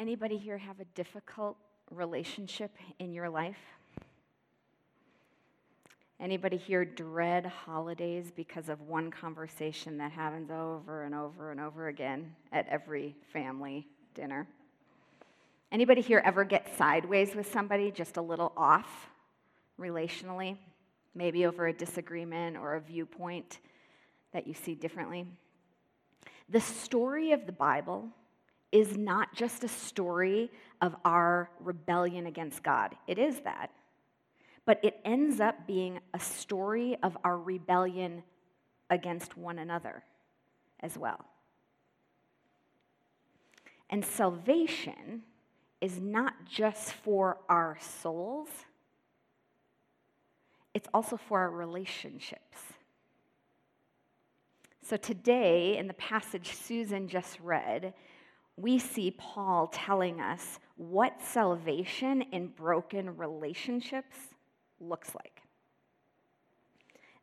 Anybody here have a difficult relationship in your life? Anybody here dread holidays because of one conversation that happens over and over and over again at every family dinner? Anybody here ever get sideways with somebody, just a little off relationally? Maybe over a disagreement or a viewpoint that you see differently? The story of the Bible is not just a story of our rebellion against God. It is that but it ends up being a story of our rebellion against one another as well. And salvation is not just for our souls, it's also for our relationships. So today, in the passage Susan just read, we see Paul telling us what salvation in broken relationships looks like.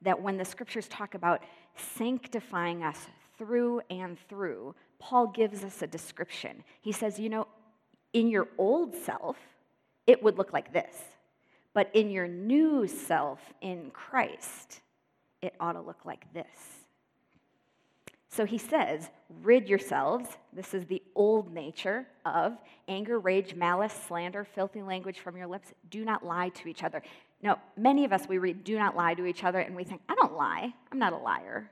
That when the scriptures talk about sanctifying us through and through, Paul gives us a description. He says, you know, in your old self, it would look like this. But in your new self in Christ, it ought to look like this. So he says, rid yourselves, this is the old nature of anger, rage, malice, slander, filthy language from your lips. Do not lie to each other. Now, many of us, we read, do not lie to each other, and we think, I don't lie. I'm not a liar.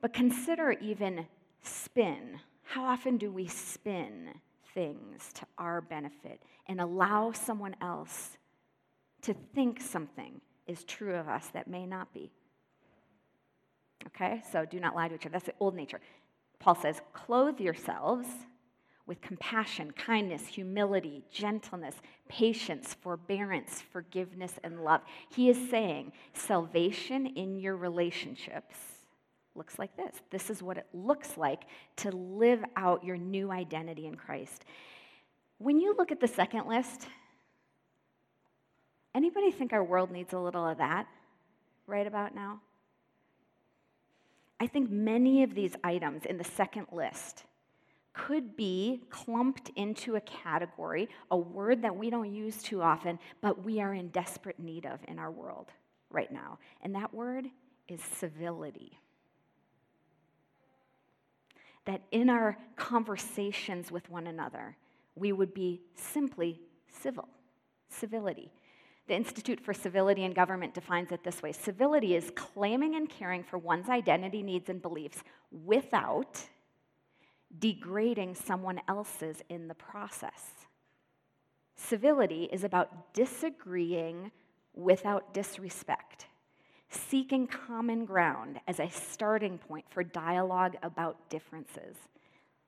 But consider even spin. How often do we spin things to our benefit and allow someone else to think something is true of us that may not be? Okay, so do not lie to each other. That's the old nature. Paul says, clothe yourselves with compassion, kindness, humility, gentleness, patience, forbearance, forgiveness, and love. He is saying salvation in your relationships looks like this. This is what it looks like to live out your new identity in Christ. When you look at the second list, anybody think our world needs a little of that right about now? I think many of these items in the second list could be clumped into a category, a word that we don't use too often, but we are in desperate need of in our world right now. And that word is civility. That in our conversations with one another, we would be simply civil, civility. The Institute for Civility in Government defines it this way Civility is claiming and caring for one's identity, needs, and beliefs without degrading someone else's in the process. Civility is about disagreeing without disrespect, seeking common ground as a starting point for dialogue about differences,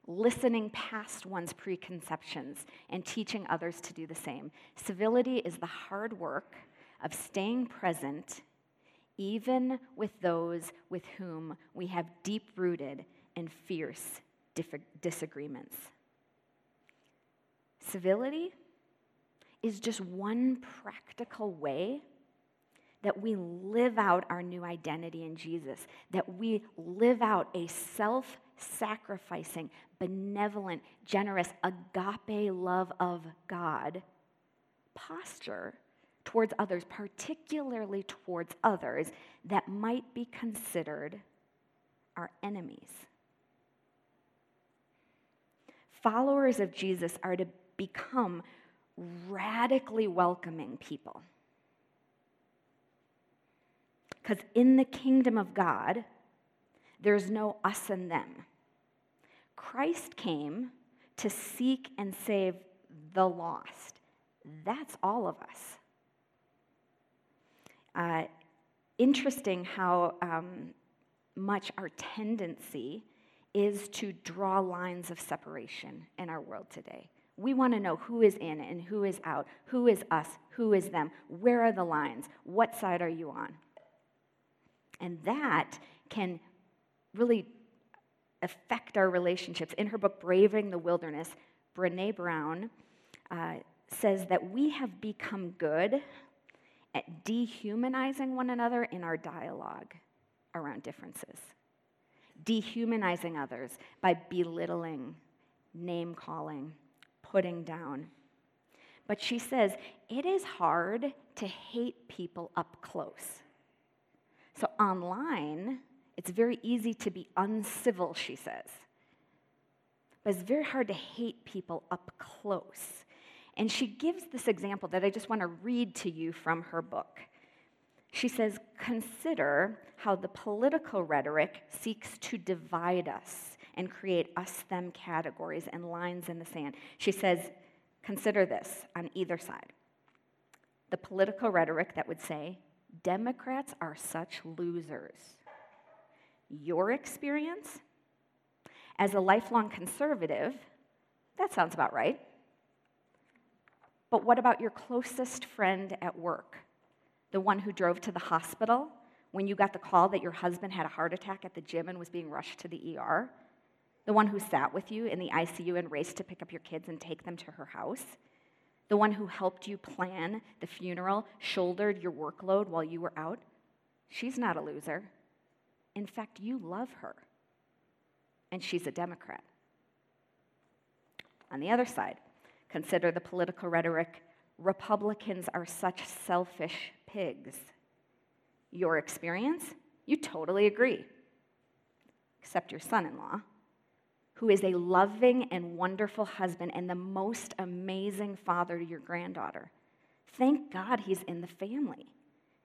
listening past one's preconceptions, and teaching others to do the same. Civility is the hard work of staying present even with those with whom we have deep rooted and fierce disagreements. Civility is just one practical way that we live out our new identity in Jesus, that we live out a self sacrificing, benevolent, generous, agape love of God posture towards others, particularly towards others that might be considered our enemies followers of Jesus are to become radically welcoming people. Because in the kingdom of God, there's no us and them. Christ came to seek and save the lost. That's all of us. Uh, interesting how um, much our tendency is to draw lines of separation in our world today. We want to know who is in and who is out, who is us, who is them, where are the lines, what side are you on? And that can really affect our relationships. In her book, Braving the Wilderness, Brene Brown uh, says that we have become good at dehumanizing one another in our dialogue around differences dehumanizing others by belittling, name calling, putting down. But she says, it is hard to hate people up close. So online, it's very easy to be uncivil, she says. But it's very hard to hate people up close. And she gives this example that I just want to read to you from her book. She says, Consider how the political rhetoric seeks to divide us and create us them categories and lines in the sand. She says, Consider this on either side. The political rhetoric that would say, Democrats are such losers. Your experience as a lifelong conservative, that sounds about right. But what about your closest friend at work? The one who drove to the hospital when you got the call that your husband had a heart attack at the gym and was being rushed to the ER? The one who sat with you in the ICU and raced to pick up your kids and take them to her house? The one who helped you plan the funeral, shouldered your workload while you were out? She's not a loser. In fact, you love her. And she's a Democrat. On the other side, consider the political rhetoric Republicans are such selfish pigs. Your experience? You totally agree, except your son in law who is a loving and wonderful husband and the most amazing father to your granddaughter. Thank God he's in the family.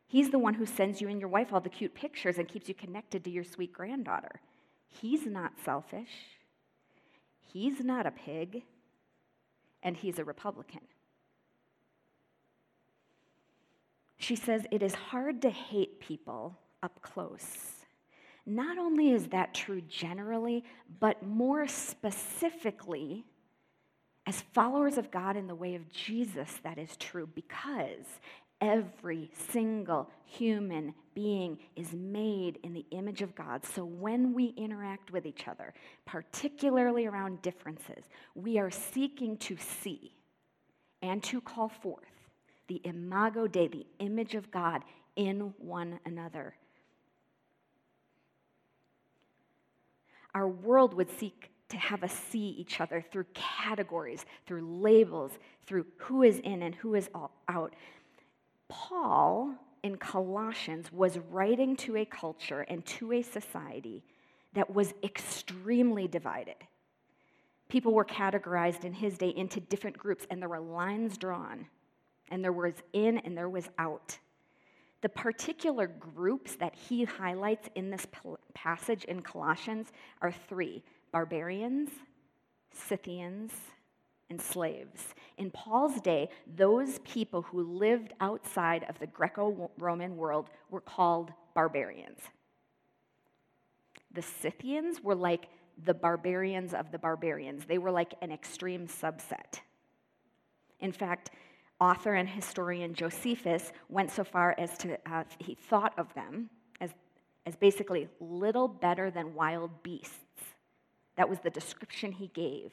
He's the one who sends you and your wife all the cute pictures and keeps you connected to your sweet granddaughter. He's not selfish. He's not a pig. And he's a Republican. She says it is hard to hate people up close not only is that true generally, but more specifically, as followers of God in the way of Jesus, that is true because every single human being is made in the image of God. So when we interact with each other, particularly around differences, we are seeking to see and to call forth the imago Dei, the image of God in one another. Our world would seek to have us see each other through categories, through labels, through who is in and who is out. Paul in Colossians was writing to a culture and to a society that was extremely divided. People were categorized in his day into different groups, and there were lines drawn, and there was in and there was out. The particular groups that he highlights in this passage in Colossians are three barbarians, Scythians, and slaves. In Paul's day, those people who lived outside of the Greco Roman world were called barbarians. The Scythians were like the barbarians of the barbarians, they were like an extreme subset. In fact, author and historian Josephus went so far as to, uh, he thought of them as, as basically little better than wild beasts. That was the description he gave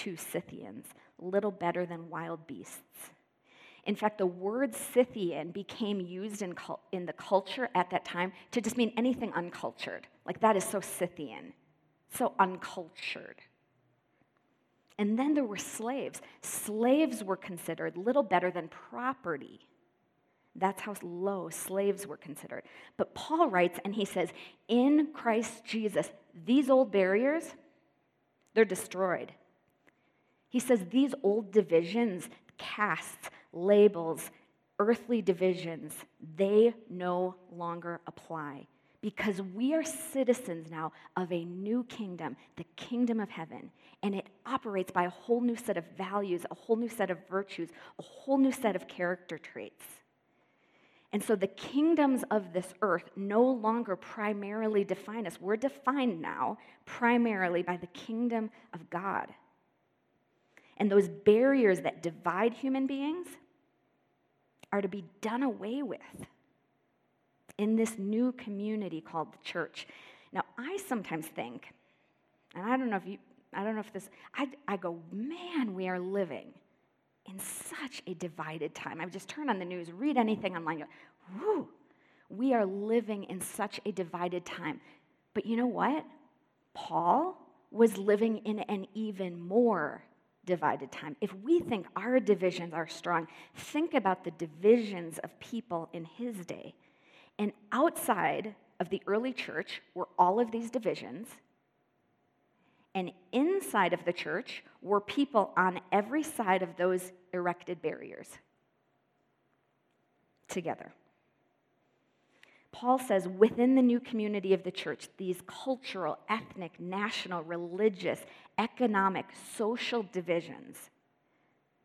to Scythians, little better than wild beasts. In fact, the word Scythian became used in, in the culture at that time to just mean anything uncultured. Like, that is so Scythian, so uncultured. And then there were slaves. Slaves were considered little better than property. That's how low slaves were considered. But Paul writes and he says, In Christ Jesus, these old barriers, they're destroyed. He says these old divisions, castes, labels, earthly divisions, they no longer apply because we are citizens now of a new kingdom, the kingdom of heaven. And it operates by a whole new set of values, a whole new set of virtues, a whole new set of character traits. And so the kingdoms of this earth no longer primarily define us. We're defined now primarily by the kingdom of God. And those barriers that divide human beings are to be done away with in this new community called the church. Now, I sometimes think, and I don't know if you, I don't know if this, I, I go, man, we are living in such a divided time. I just turn on the news, read anything online, go, whoo, we are living in such a divided time. But you know what? Paul was living in an even more divided time. If we think our divisions are strong, think about the divisions of people in his day. And outside of the early church were all of these divisions. And inside of the church were people on every side of those erected barriers together. Paul says within the new community of the church, these cultural, ethnic, national, religious, economic, social divisions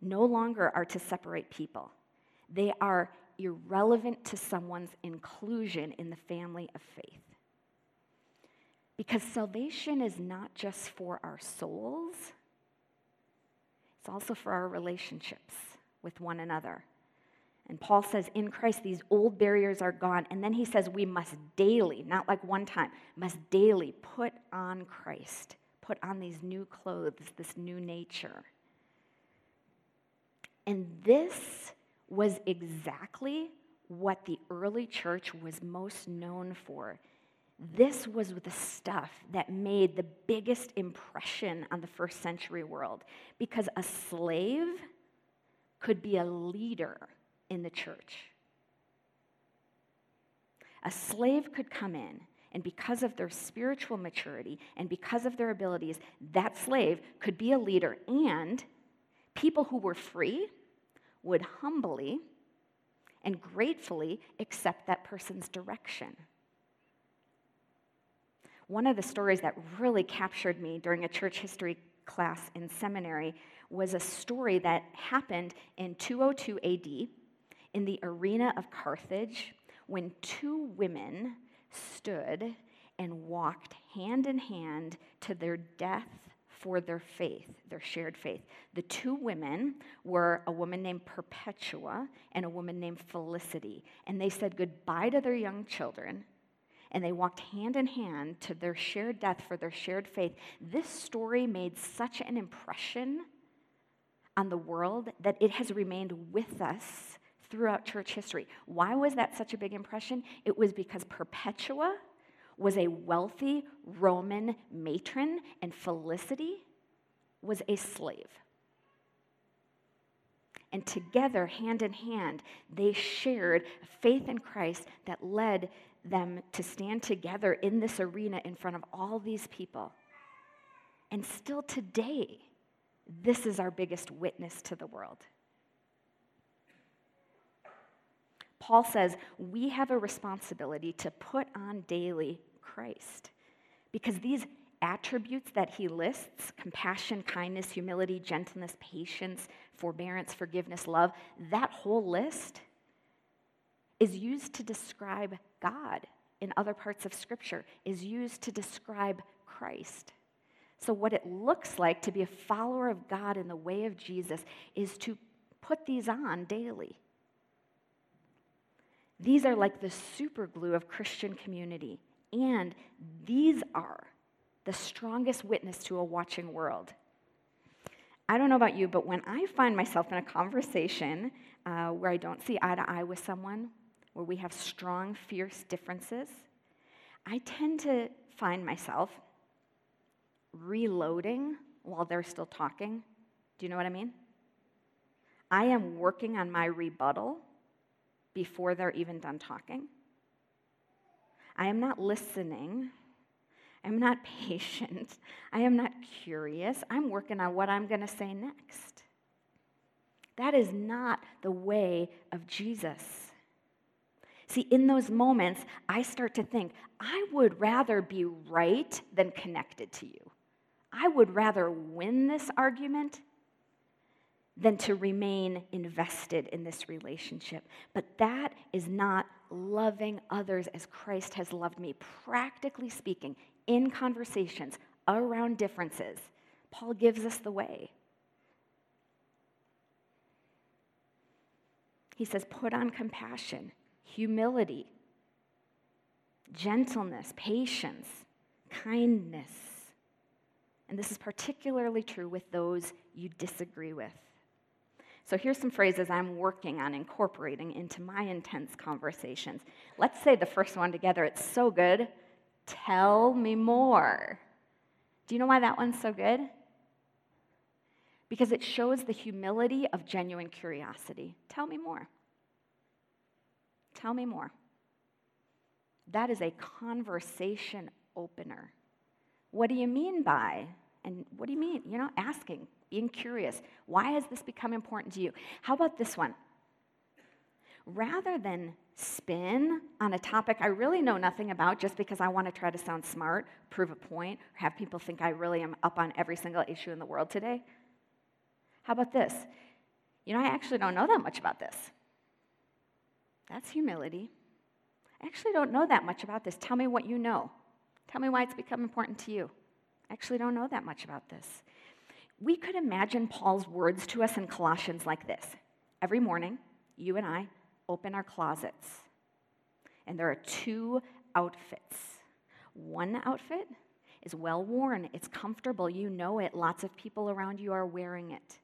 no longer are to separate people. They are irrelevant to someone's inclusion in the family of faith. Because salvation is not just for our souls, it's also for our relationships with one another. And Paul says, in Christ, these old barriers are gone. And then he says, we must daily, not like one time, must daily put on Christ, put on these new clothes, this new nature. And this was exactly what the early church was most known for. This was the stuff that made the biggest impression on the first century world because a slave could be a leader in the church. A slave could come in, and because of their spiritual maturity and because of their abilities, that slave could be a leader, and people who were free would humbly and gratefully accept that person's direction. One of the stories that really captured me during a church history class in seminary was a story that happened in 202 AD in the arena of Carthage when two women stood and walked hand in hand to their death for their faith, their shared faith. The two women were a woman named Perpetua and a woman named Felicity. And they said goodbye to their young children and they walked hand in hand to their shared death for their shared faith. This story made such an impression on the world that it has remained with us throughout church history. Why was that such a big impression? It was because Perpetua was a wealthy Roman matron, and Felicity was a slave. And together, hand in hand, they shared faith in Christ that led them to stand together in this arena in front of all these people. And still today, this is our biggest witness to the world. Paul says we have a responsibility to put on daily Christ because these attributes that he lists compassion, kindness, humility, gentleness, patience, forbearance, forgiveness, love that whole list is used to describe God in other parts of Scripture, is used to describe Christ. So, what it looks like to be a follower of God in the way of Jesus is to put these on daily. These are like the super glue of Christian community, and these are the strongest witness to a watching world. I don't know about you, but when I find myself in a conversation uh, where I don't see eye to eye with someone, where we have strong, fierce differences, I tend to find myself reloading while they're still talking. Do you know what I mean? I am working on my rebuttal before they're even done talking. I am not listening. I'm not patient. I am not curious. I'm working on what I'm going to say next. That is not the way of Jesus. See, in those moments, I start to think, I would rather be right than connected to you. I would rather win this argument than to remain invested in this relationship. But that is not loving others as Christ has loved me. Practically speaking, in conversations around differences, Paul gives us the way. He says, put on compassion, humility, gentleness, patience, kindness. And this is particularly true with those you disagree with. So here's some phrases I'm working on incorporating into my intense conversations. Let's say the first one together. It's so good. Tell me more. Do you know why that one's so good? because it shows the humility of genuine curiosity. Tell me more. Tell me more. That is a conversation opener. What do you mean by? And what do you mean? You know, asking, being curious. Why has this become important to you? How about this one? Rather than spin on a topic I really know nothing about just because I want to try to sound smart, prove a point, or have people think I really am up on every single issue in the world today, how about this? You know, I actually don't know that much about this. That's humility. I actually don't know that much about this. Tell me what you know. Tell me why it's become important to you. I actually don't know that much about this. We could imagine Paul's words to us in Colossians like this Every morning, you and I open our closets, and there are two outfits. One outfit is well worn, it's comfortable, you know it, lots of people around you are wearing it.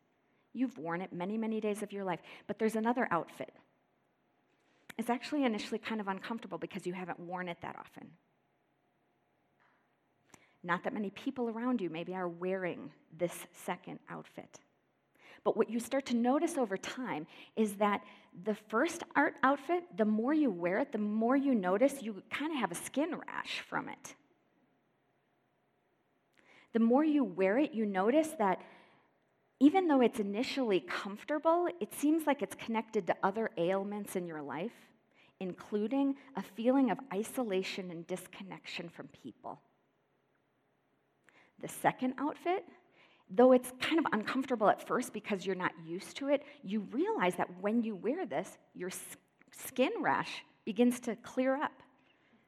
You've worn it many, many days of your life. But there's another outfit. It's actually initially kind of uncomfortable because you haven't worn it that often. Not that many people around you maybe are wearing this second outfit. But what you start to notice over time is that the first art outfit, the more you wear it, the more you notice you kind of have a skin rash from it. The more you wear it, you notice that even though it's initially comfortable, it seems like it's connected to other ailments in your life, including a feeling of isolation and disconnection from people. The second outfit, though it's kind of uncomfortable at first because you're not used to it, you realize that when you wear this, your skin rash begins to clear up,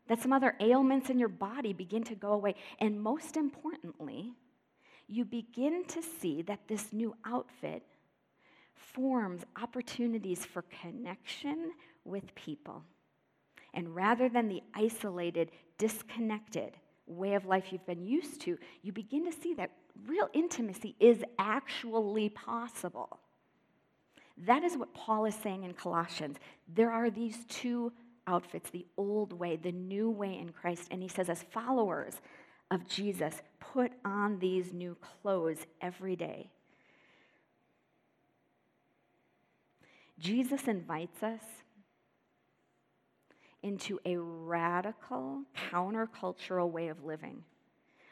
that some other ailments in your body begin to go away, and most importantly, you begin to see that this new outfit forms opportunities for connection with people. And rather than the isolated, disconnected way of life you've been used to, you begin to see that real intimacy is actually possible. That is what Paul is saying in Colossians. There are these two outfits the old way, the new way in Christ. And he says, as followers of Jesus, put on these new clothes every day. Jesus invites us into a radical, countercultural way of living.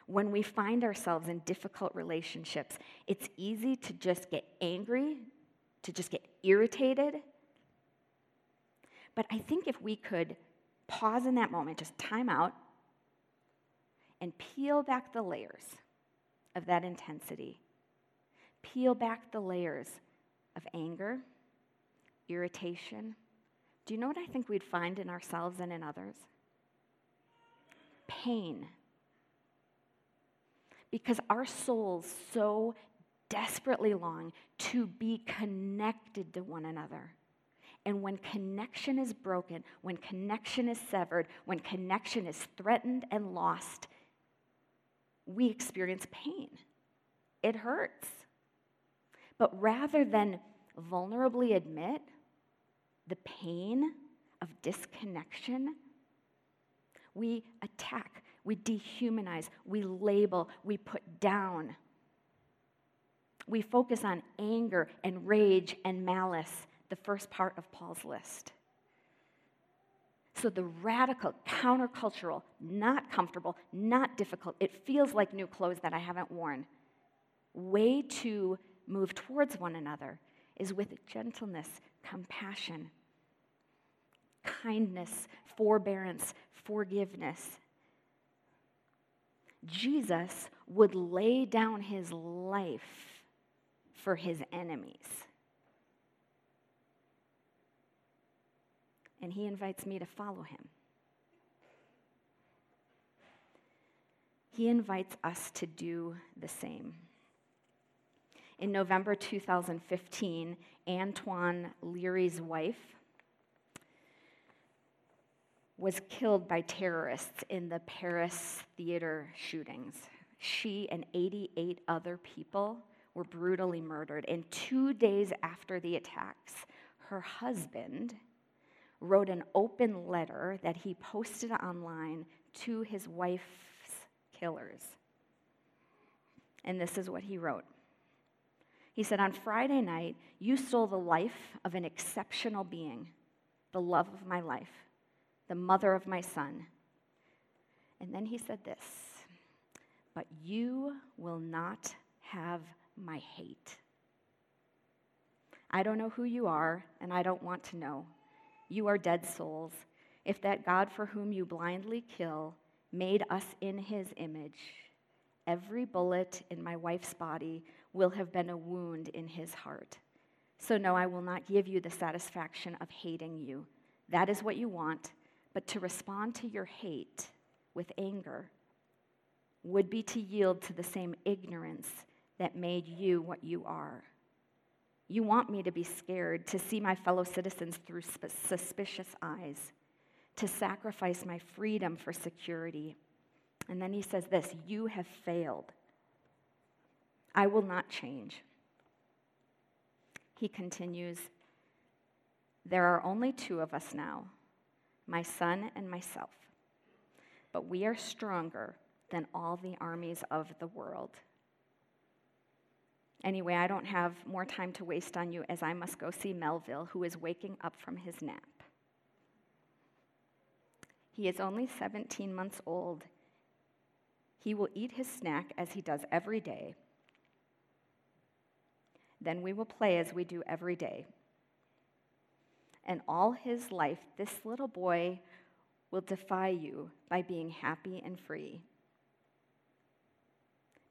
When we find ourselves in difficult relationships, it's easy to just get angry, to just get irritated. But I think if we could pause in that moment, just time out, and peel back the layers of that intensity. Peel back the layers of anger, irritation. Do you know what I think we'd find in ourselves and in others? Pain. Because our souls so desperately long to be connected to one another. And when connection is broken, when connection is severed, when connection is threatened and lost, we experience pain. It hurts. But rather than vulnerably admit the pain of disconnection, we attack, we dehumanize, we label, we put down. We focus on anger and rage and malice, the first part of Paul's list. So the radical, countercultural, not comfortable, not difficult, it feels like new clothes that I haven't worn. Way to move towards one another is with gentleness, compassion, kindness, forbearance, forgiveness. Jesus would lay down his life for his enemies. and he invites me to follow him. He invites us to do the same. In November 2015, Antoine Leiris's wife was killed by terrorists in the Paris theater shootings. She and 88 other people were brutally murdered. And two days after the attacks, her husband, wrote an open letter that he posted online to his wife's killers. And this is what he wrote He said, On Friday night, you stole the life of an exceptional being, the love of my life, the mother of my son. And then he said this, But you will not have my hate. I don't know who you are, and I don't want to know. You are dead souls. If that God for whom you blindly kill made us in his image, every bullet in my wife's body will have been a wound in his heart. So, no, I will not give you the satisfaction of hating you. That is what you want, but to respond to your hate with anger would be to yield to the same ignorance that made you what you are. You want me to be scared, to see my fellow citizens through suspicious eyes, to sacrifice my freedom for security. And then he says this You have failed. I will not change. He continues, There are only two of us now, my son and myself, but we are stronger than all the armies of the world. Anyway, I don't have more time to waste on you as I must go see Melvil, who is waking up from his nap. He is only 17 months old. He will eat his snack as he does every day then we will play as we do every day. And all his life, this little boy will defy you by being happy and free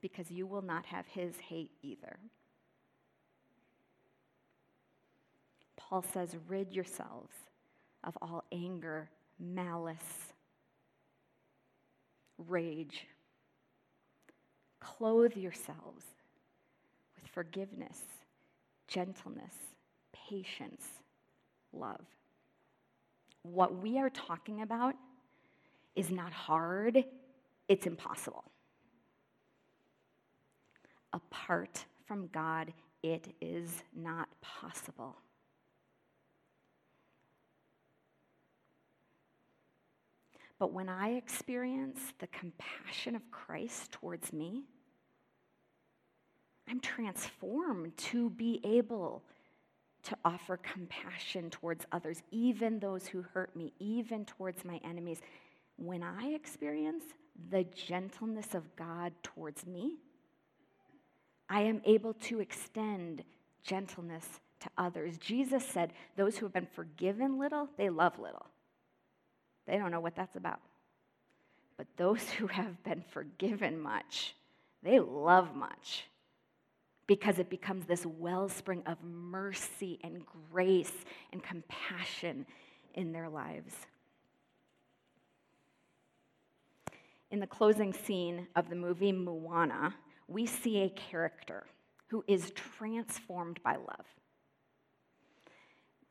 because you will not have his hate either. Paul says, rid yourselves of all anger, malice, rage. Clothe yourselves with forgiveness gentleness, patience, love. What we are talking about is not hard, it's impossible. Apart from God, it is not possible. But when I experience the compassion of Christ towards me, I'm transformed to be able to offer compassion towards others, even those who hurt me, even towards my enemies. When I experience the gentleness of God towards me, I am able to extend gentleness to others. Jesus said, Those who have been forgiven little, they love little. They don't know what that's about. But those who have been forgiven much, they love much because it becomes this wellspring of mercy and grace and compassion in their lives. In the closing scene of the movie Moana, we see a character who is transformed by love.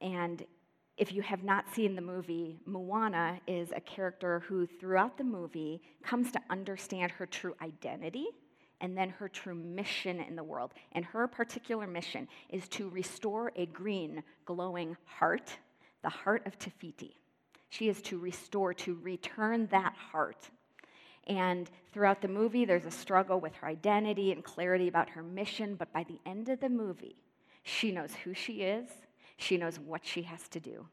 And if you have not seen the movie, Moana is a character who, throughout the movie, comes to understand her true identity and then her true mission in the world. And her particular mission is to restore a green, glowing heart, the heart of Te Fiti. She is to restore, to return that heart. And throughout the movie, there's a struggle with her identity and clarity about her mission, but by the end of the movie, she knows who she is, she knows what she has to do.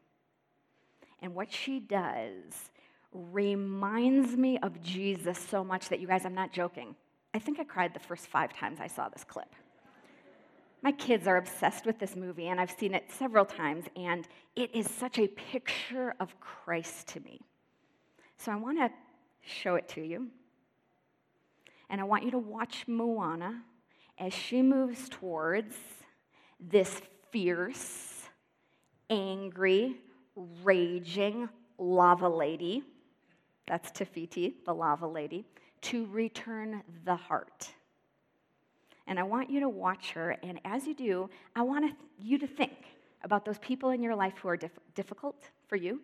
And what she does reminds me of Jesus so much that you guys, I'm not joking. I think I cried the first five times I saw this clip. My kids are obsessed with this movie, and I've seen it several times, and it is such a picture of Christ to me. So I want to show it to you. And I want you to watch Moana as she moves towards this fierce, angry, raging lava lady. That's Te Fiti, the lava lady to return the heart. And I want you to watch her, and as you do, I want you to think about those people in your life who are dif- difficult for you.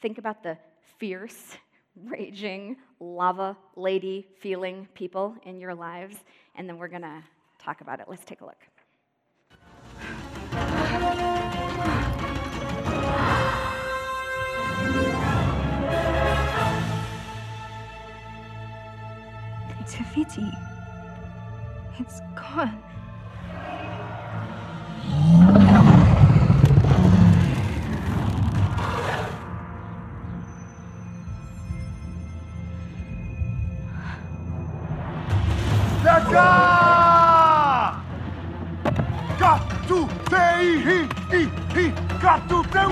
Think about the fierce, raging, lava lady feeling people in your lives, and then we're going to talk about it. Let's take a look. Te Fiti. It's gone. Daga! Katu te hi hi hi katu te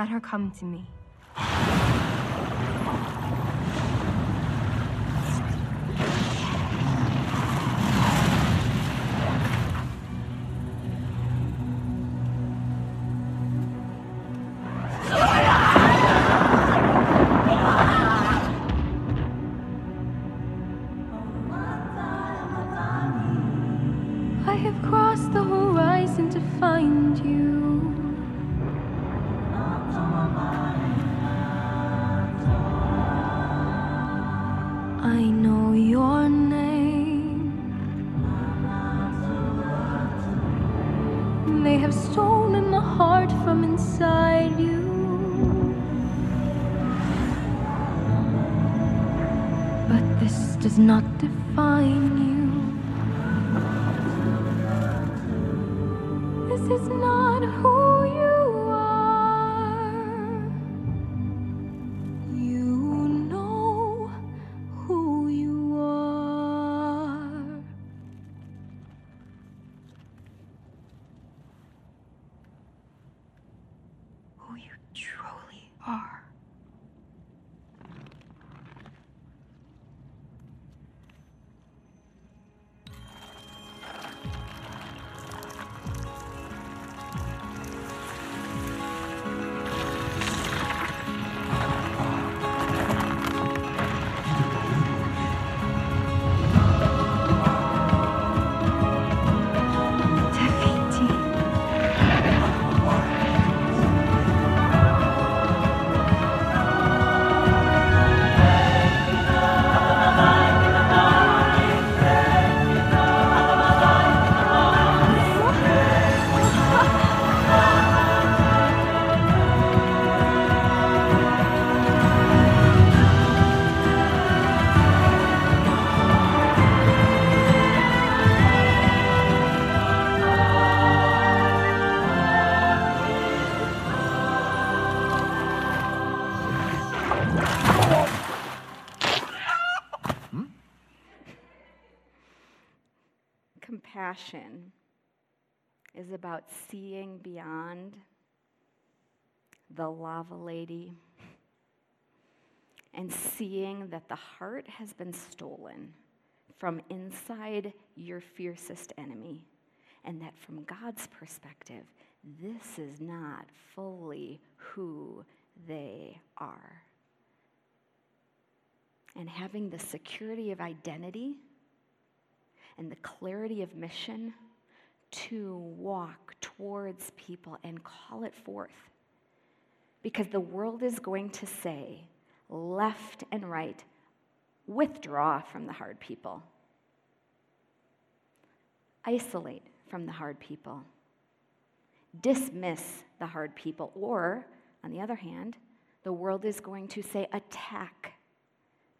Let her come to me. I have crossed the horizon to find you. Does not define Compassion is about seeing beyond the lava lady and seeing that the heart has been stolen from inside your fiercest enemy, and that from God's perspective, this is not fully who they are. And having the security of identity and the clarity of mission to walk towards people and call it forth. Because the world is going to say, left and right, withdraw from the hard people, isolate from the hard people, dismiss the hard people, or, on the other hand, the world is going to say, attack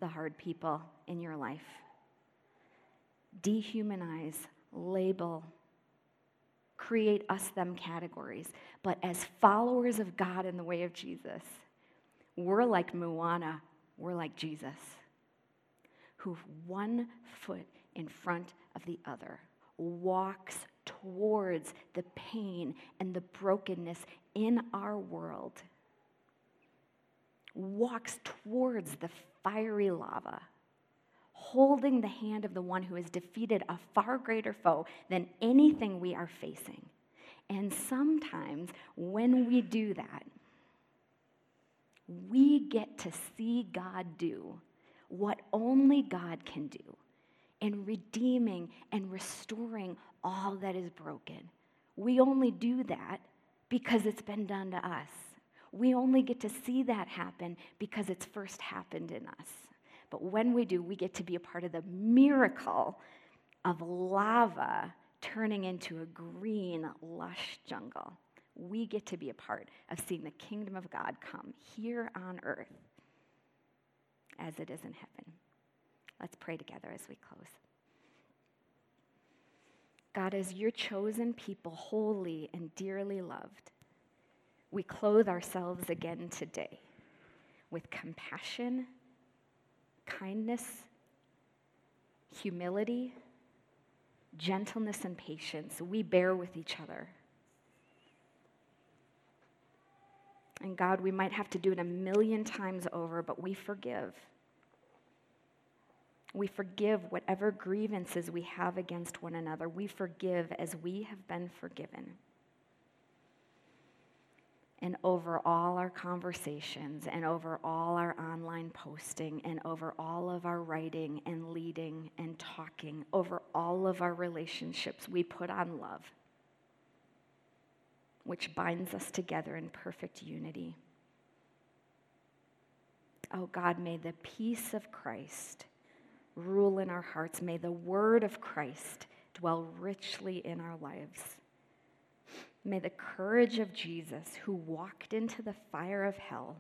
the hard people in your life dehumanize, label, create us them categories. But as followers of God in the way of Jesus, we're like Moana, we're like Jesus, who one foot in front of the other walks towards the pain and the brokenness in our world, walks towards the fiery lava holding the hand of the one who has defeated a far greater foe than anything we are facing. And sometimes when we do that, we get to see God do what only God can do in redeeming and restoring all that is broken. We only do that because it's been done to us. We only get to see that happen because it's first happened in us. But when we do, we get to be a part of the miracle of lava turning into a green, lush jungle. We get to be a part of seeing the kingdom of God come here on earth as it is in heaven. Let's pray together as we close. God, as your chosen people, holy and dearly loved, we clothe ourselves again today with compassion, kindness, humility, gentleness, and patience. We bear with each other. And God, we might have to do it a million times over, but we forgive. We forgive whatever grievances we have against one another. We forgive as we have been forgiven. And over all our conversations, and over all our online posting, and over all of our writing and leading and talking, over all of our relationships, we put on love, which binds us together in perfect unity. Oh God, may the peace of Christ rule in our hearts. May the word of Christ dwell richly in our lives. May the courage of Jesus, who walked into the fire of hell,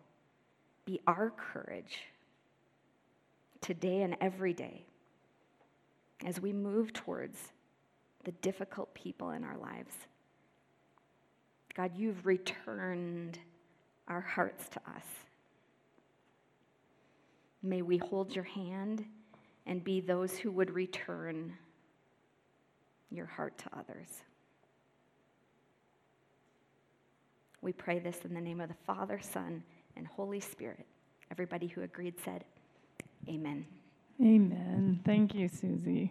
be our courage today and every day as we move towards the difficult people in our lives. God, you've returned our hearts to us. May we hold your hand and be those who would return your heart to others. We pray this in the name of the Father, Son, and Holy Spirit. Everybody who agreed said, Amen. Amen. Thank you, Susie.